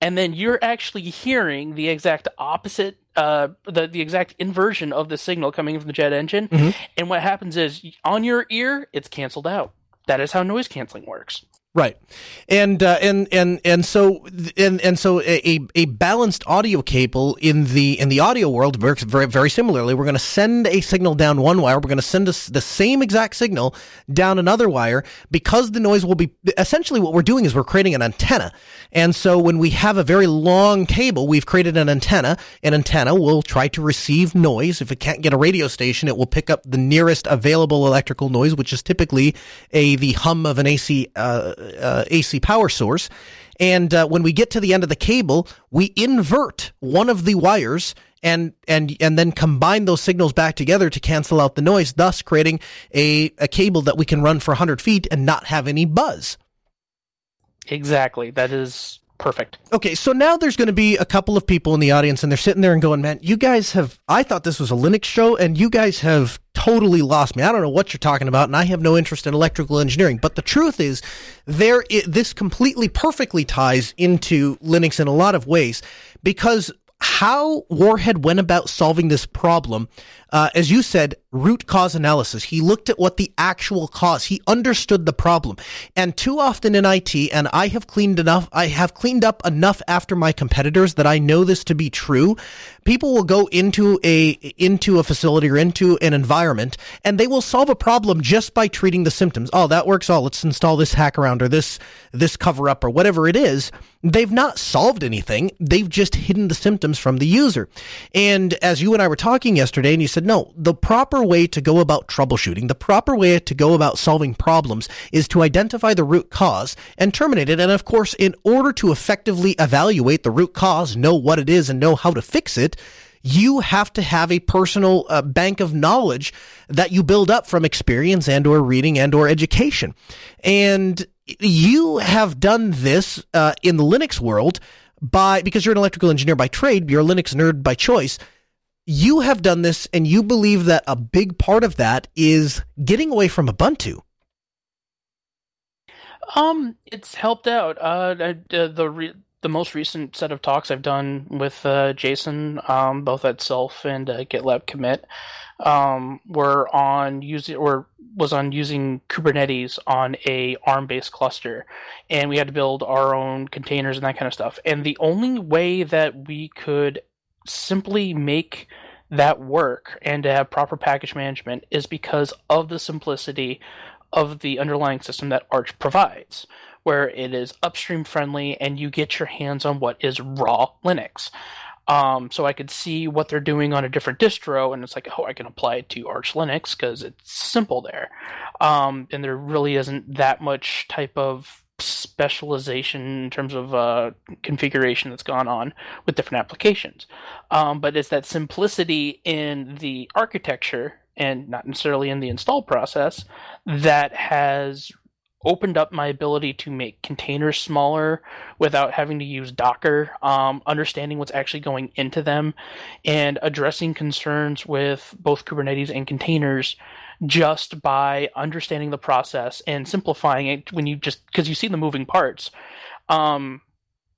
and then you're actually hearing the exact opposite uh, the the exact inversion of the signal coming from the jet engine. Mm-hmm. And what happens is on your ear, it's canceled out. That is how noise canceling works. Right, and uh, and and and so and and so a a balanced audio cable in the in the audio world works very very similarly. We're going to send a signal down one wire. We're going to send us the same exact signal down another wire because the noise will be essentially what we're doing is we're creating an antenna. And so when we have a very long cable, we've created an antenna. An antenna will try to receive noise. If it can't get a radio station, it will pick up the nearest available electrical noise, which is typically a the hum of an AC. Uh, uh, AC power source. And uh, when we get to the end of the cable, we invert one of the wires and and and then combine those signals back together to cancel out the noise, thus creating a, a cable that we can run for 100 feet and not have any buzz. Exactly. That is perfect. Okay, so now there's going to be a couple of people in the audience, and they're sitting there and going, "Man, you guys have. I thought this was a Linux show, and you guys have totally lost me. I don't know what you're talking about, and I have no interest in electrical engineering." But the truth is, there this completely perfectly ties into Linux in a lot of ways because how Warhead went about solving this problem, uh, as you said, root cause analysis. He looked at what the actual cause. He understood the problem. And too often in IT, and I have cleaned enough, I have cleaned up enough after my competitors that I know this to be true. People will go into a into a facility or into an environment, and they will solve a problem just by treating the symptoms. Oh, that works. Oh, let's install this hack around or this this cover up or whatever it is. They've not solved anything. They've just hidden the symptoms from the user. And as you and I were talking yesterday, and you said, no, the proper way to go about troubleshooting, the proper way to go about solving problems is to identify the root cause and terminate it. And of course, in order to effectively evaluate the root cause, know what it is and know how to fix it, you have to have a personal uh, bank of knowledge that you build up from experience and or reading and or education. And you have done this uh, in the Linux world by because you're an electrical engineer by trade, you're a Linux nerd by choice. You have done this, and you believe that a big part of that is getting away from Ubuntu. Um, it's helped out. Uh, uh the re- the most recent set of talks I've done with uh, Jason, um, both at SELF and uh, GitLab Commit, um, were on using or was on using Kubernetes on a ARM based cluster, and we had to build our own containers and that kind of stuff. And the only way that we could simply make that work and to have proper package management is because of the simplicity of the underlying system that Arch provides where it is upstream friendly and you get your hands on what is raw Linux. Um, so I could see what they're doing on a different distro, and it's like, oh, I can apply it to Arch Linux because it's simple there. Um, and there really isn't that much type of specialization in terms of uh, configuration that's gone on with different applications. Um, but it's that simplicity in the architecture and not necessarily in the install process that has opened up my ability to make containers smaller without having to use Docker, um, understanding what's actually going into them, and addressing concerns with both Kubernetes and containers just by understanding the process and simplifying it when you just because you see the moving parts. Um,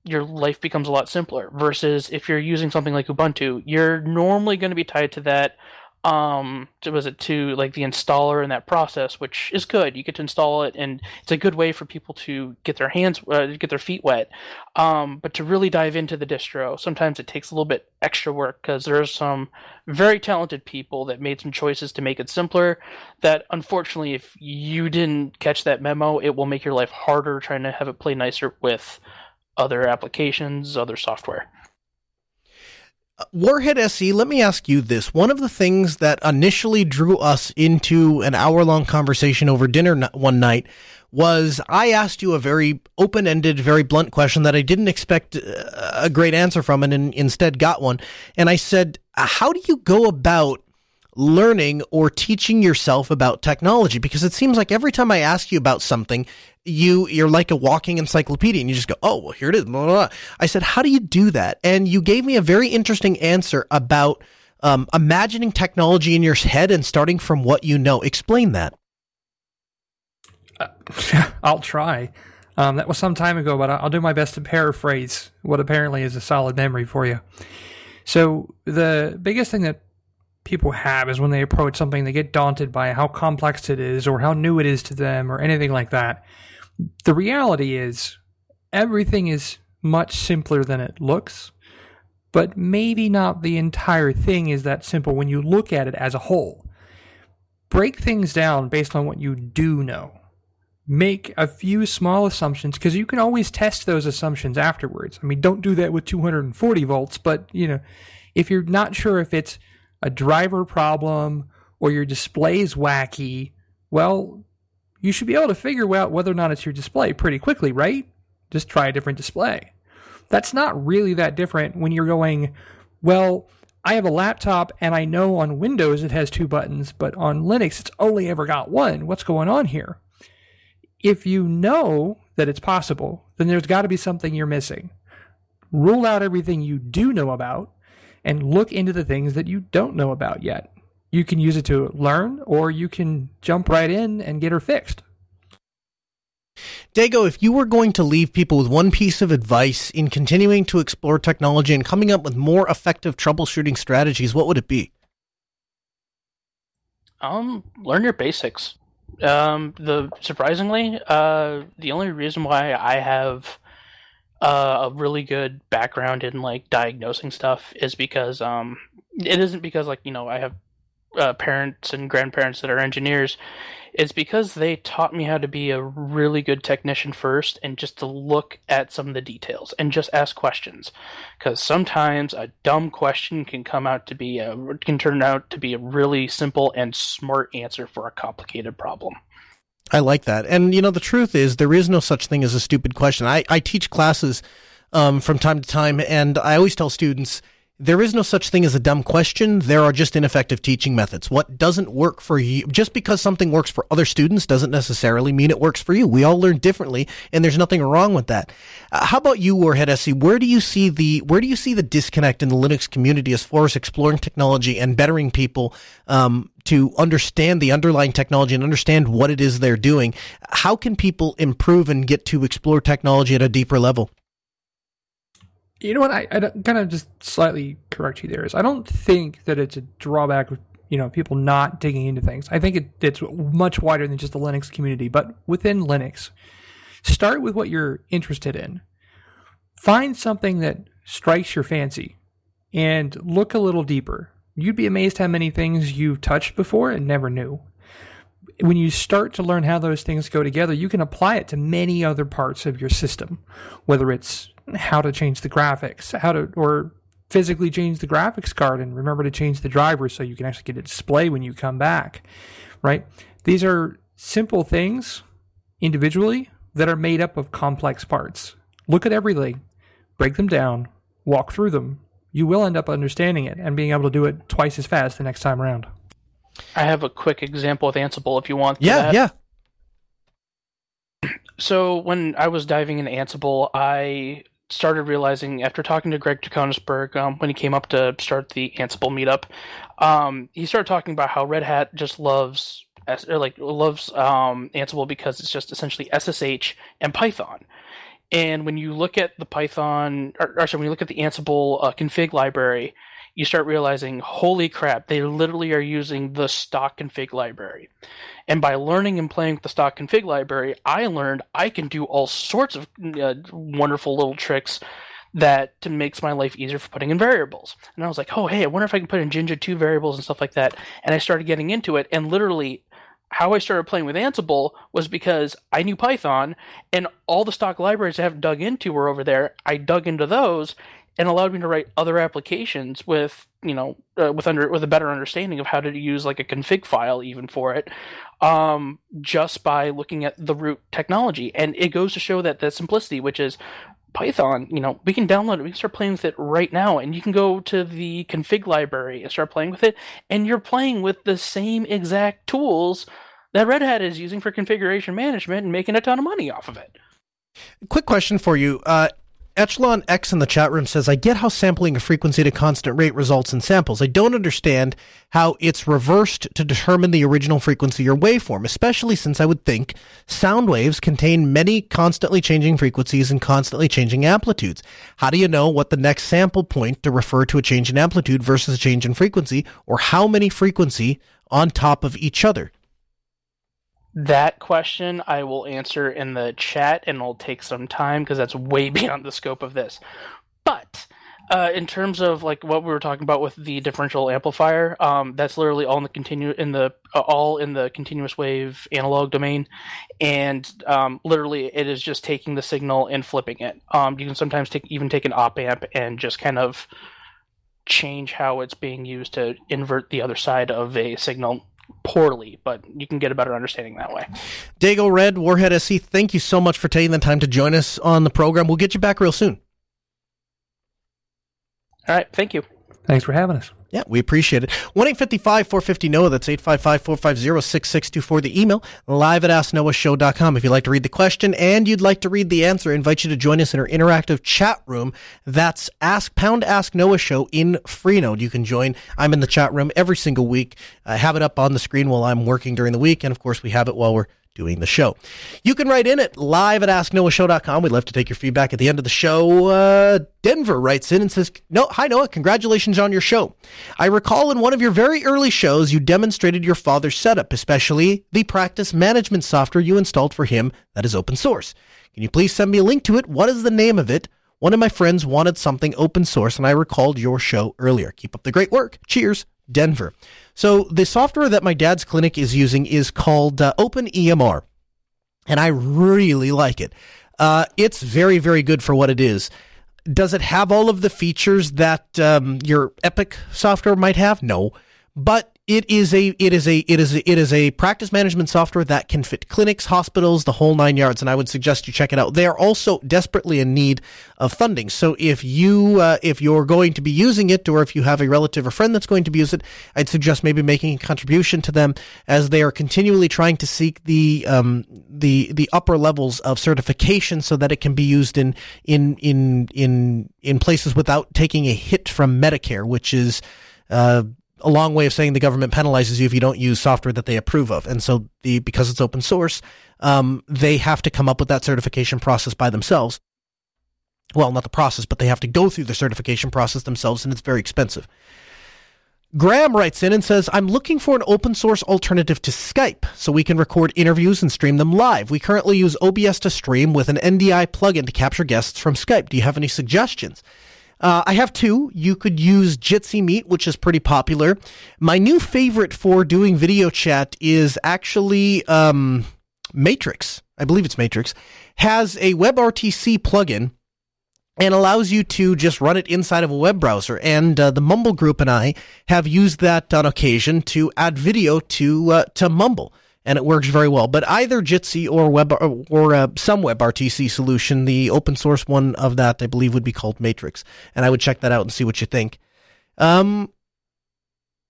your life becomes a lot simpler versus if you're using something like Ubuntu, you're normally going to be tied to that um was it to like the installer and that process which is good. You get to install it and it's a good way for people to get their hands uh, get their feet wet. Um but to really dive into the distro sometimes it takes a little bit extra work because there's some very talented people that made some choices to make it simpler that unfortunately if you didn't catch that memo it will make your life harder trying to have it play nicer with other applications other software Warhead SE, let me ask you this. One of the things that initially drew us into an hour long conversation over dinner one night was I asked you a very open ended, very blunt question that I didn't expect uh, a great answer from and instead got one. And I said, How do you go about learning or teaching yourself about technology? Because it seems like every time I ask you about something, you you're like a walking encyclopedia and you just go oh well here it is blah, blah, blah. i said how do you do that? And you gave me a very interesting answer about um, imagining technology in your head and starting from what you know. Explain that. Uh, i'll try. Um, that was some time ago but i'll do my best to paraphrase what apparently is a solid memory for you. So the biggest thing that people have is when they approach something they get daunted by how complex it is or how new it is to them or anything like that the reality is everything is much simpler than it looks, but maybe not the entire thing is that simple when you look at it as a whole. Break things down based on what you do know. Make a few small assumptions because you can always test those assumptions afterwards. I mean, don't do that with 240 volts, but you know, if you're not sure if it's a driver problem or your display is wacky, well, you should be able to figure out whether or not it's your display pretty quickly, right? Just try a different display. That's not really that different when you're going, well, I have a laptop and I know on Windows it has two buttons, but on Linux it's only ever got one. What's going on here? If you know that it's possible, then there's got to be something you're missing. Rule out everything you do know about and look into the things that you don't know about yet you can use it to learn or you can jump right in and get her fixed. Dago, if you were going to leave people with one piece of advice in continuing to explore technology and coming up with more effective troubleshooting strategies, what would it be? Um, learn your basics. Um, the surprisingly, uh, the only reason why I have uh, a really good background in like diagnosing stuff is because um, it isn't because like you know I have uh, parents and grandparents that are engineers is because they taught me how to be a really good technician first and just to look at some of the details and just ask questions. Because sometimes a dumb question can come out to be a can turn out to be a really simple and smart answer for a complicated problem. I like that. And you know the truth is there is no such thing as a stupid question. I, I teach classes um, from time to time and i always tell students there is no such thing as a dumb question. There are just ineffective teaching methods. What doesn't work for you, just because something works for other students doesn't necessarily mean it works for you. We all learn differently, and there's nothing wrong with that. Uh, how about you, Warhead SE? Where do you see the where do you see the disconnect in the Linux community as far as exploring technology and bettering people um, to understand the underlying technology and understand what it is they're doing? How can people improve and get to explore technology at a deeper level? You know what? I, I kind of just slightly correct you there. Is I don't think that it's a drawback of you know people not digging into things. I think it, it's much wider than just the Linux community. But within Linux, start with what you're interested in. Find something that strikes your fancy, and look a little deeper. You'd be amazed how many things you've touched before and never knew. When you start to learn how those things go together, you can apply it to many other parts of your system, whether it's how to change the graphics, how to or physically change the graphics card and remember to change the driver so you can actually get a display when you come back. Right? These are simple things individually, that are made up of complex parts. Look at everything, break them down, walk through them. You will end up understanding it and being able to do it twice as fast the next time around. I have a quick example with Ansible if you want. Yeah, that. yeah. So when I was diving into Ansible, I started realizing after talking to Greg Koenigsberg um, when he came up to start the Ansible meetup, um, he started talking about how Red Hat just loves like loves um, Ansible because it's just essentially SSH and Python. And when you look at the Python, or, or sorry, when you look at the Ansible uh, config library, you start realizing, holy crap, they literally are using the stock config library. And by learning and playing with the stock config library, I learned I can do all sorts of uh, wonderful little tricks that makes my life easier for putting in variables. And I was like, oh, hey, I wonder if I can put in Jinja 2 variables and stuff like that. And I started getting into it, and literally how I started playing with Ansible was because I knew Python and all the stock libraries I haven't dug into were over there. I dug into those and allowed me to write other applications with you know uh, with under with a better understanding of how to use like a config file even for it um, just by looking at the root technology and it goes to show that the simplicity which is python you know we can download it we can start playing with it right now and you can go to the config library and start playing with it and you're playing with the same exact tools that red hat is using for configuration management and making a ton of money off of it Quick question for you. Uh, Echelon X in the chat room says, I get how sampling a frequency to constant rate results in samples. I don't understand how it's reversed to determine the original frequency or waveform, especially since I would think sound waves contain many constantly changing frequencies and constantly changing amplitudes. How do you know what the next sample point to refer to a change in amplitude versus a change in frequency, or how many frequency on top of each other? That question I will answer in the chat and it'll take some time because that's way beyond the scope of this. But uh, in terms of like what we were talking about with the differential amplifier, um, that's literally all in the continue in the uh, all in the continuous wave analog domain, and um, literally it is just taking the signal and flipping it. Um, you can sometimes take even take an op amp and just kind of change how it's being used to invert the other side of a signal poorly, but you can get a better understanding that way. Dago Red, Warhead SE, thank you so much for taking the time to join us on the program. We'll get you back real soon. All right, thank you. Thanks for having us. Yeah, we appreciate it. 1 855 450 NOAH, that's 855 450 6624. The email, live at asknoahshow.com. If you'd like to read the question and you'd like to read the answer, I invite you to join us in our interactive chat room. That's Ask Pound Ask Noah Show in Freenode. You can join. I'm in the chat room every single week. I have it up on the screen while I'm working during the week, and of course, we have it while we're doing the show. You can write in at live at asknoahshow.com. We'd love to take your feedback at the end of the show. Uh, Denver writes in and says, no, hi Noah, congratulations on your show. I recall in one of your very early shows, you demonstrated your father's setup, especially the practice management software you installed for him that is open source. Can you please send me a link to it? What is the name of it? One of my friends wanted something open source and I recalled your show earlier. Keep up the great work. Cheers, Denver. So the software that my dad's clinic is using is called uh, OpenEMR, and I really like it. Uh, it's very, very good for what it is. Does it have all of the features that um, your Epic software might have? No, but it is a it is a it is a, it is a practice management software that can fit clinics, hospitals, the whole nine yards, and I would suggest you check it out. They are also desperately in need of funding. So if you uh, if you're going to be using it, or if you have a relative or friend that's going to be use it, I'd suggest maybe making a contribution to them as they are continually trying to seek the um, the the upper levels of certification so that it can be used in in in in in places without taking a hit from Medicare, which is uh, a long way of saying the government penalizes you if you don't use software that they approve of. And so the because it's open source, um, they have to come up with that certification process by themselves. Well, not the process, but they have to go through the certification process themselves, and it's very expensive. Graham writes in and says, I'm looking for an open source alternative to Skype so we can record interviews and stream them live. We currently use OBS to stream with an NDI plugin to capture guests from Skype. Do you have any suggestions? Uh, I have two. You could use Jitsi Meet, which is pretty popular. My new favorite for doing video chat is actually um, Matrix. I believe it's Matrix. Has a WebRTC plugin and allows you to just run it inside of a web browser. And uh, the Mumble group and I have used that on occasion to add video to uh, to Mumble. And it works very well. But either Jitsi or Web or uh, some WebRTC solution, the open source one of that, I believe, would be called Matrix, and I would check that out and see what you think. Um,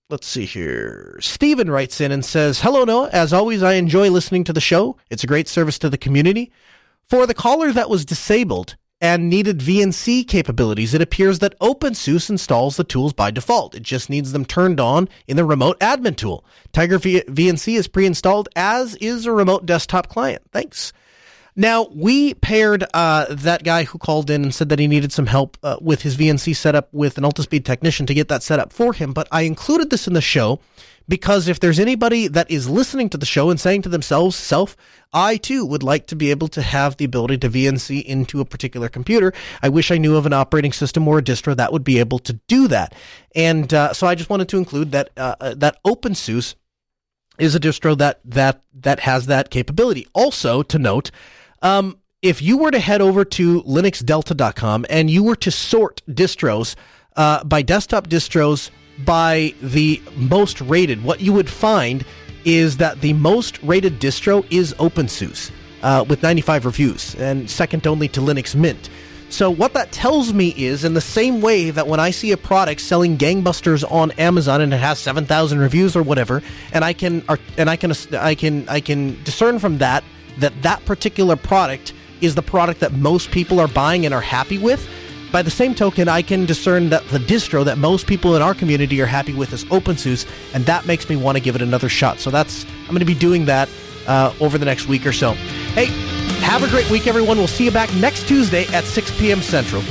let's see here. Steven writes in and says, Hello, Noah. As always, I enjoy listening to the show. It's a great service to the community. For the caller that was disabled and needed VNC capabilities, it appears that OpenSUSE installs the tools by default. It just needs them turned on in the remote admin tool. Tiger v- VNC is pre installed, as is a remote desktop client. Thanks. Now, we paired uh, that guy who called in and said that he needed some help uh, with his VNC setup with an Altispeed technician to get that set up for him. But I included this in the show because if there's anybody that is listening to the show and saying to themselves, self, I too would like to be able to have the ability to VNC into a particular computer. I wish I knew of an operating system or a distro that would be able to do that. And uh, so I just wanted to include that uh, uh that OpenSUSE is a distro that that that has that capability. Also to note um, if you were to head over to linuxdelta.com and you were to sort distros uh, by desktop distros by the most rated, what you would find is that the most rated distro is OpenSUSE uh, with 95 reviews and second only to Linux Mint. So what that tells me is, in the same way that when I see a product selling gangbusters on Amazon and it has seven thousand reviews or whatever, and I can and I can I can I can discern from that that that particular product is the product that most people are buying and are happy with. By the same token, I can discern that the distro that most people in our community are happy with is OpenSUSE, and that makes me want to give it another shot. So that's I'm going to be doing that uh, over the next week or so. Hey, have a great week, everyone. We'll see you back next Tuesday at 6 p.m. Central.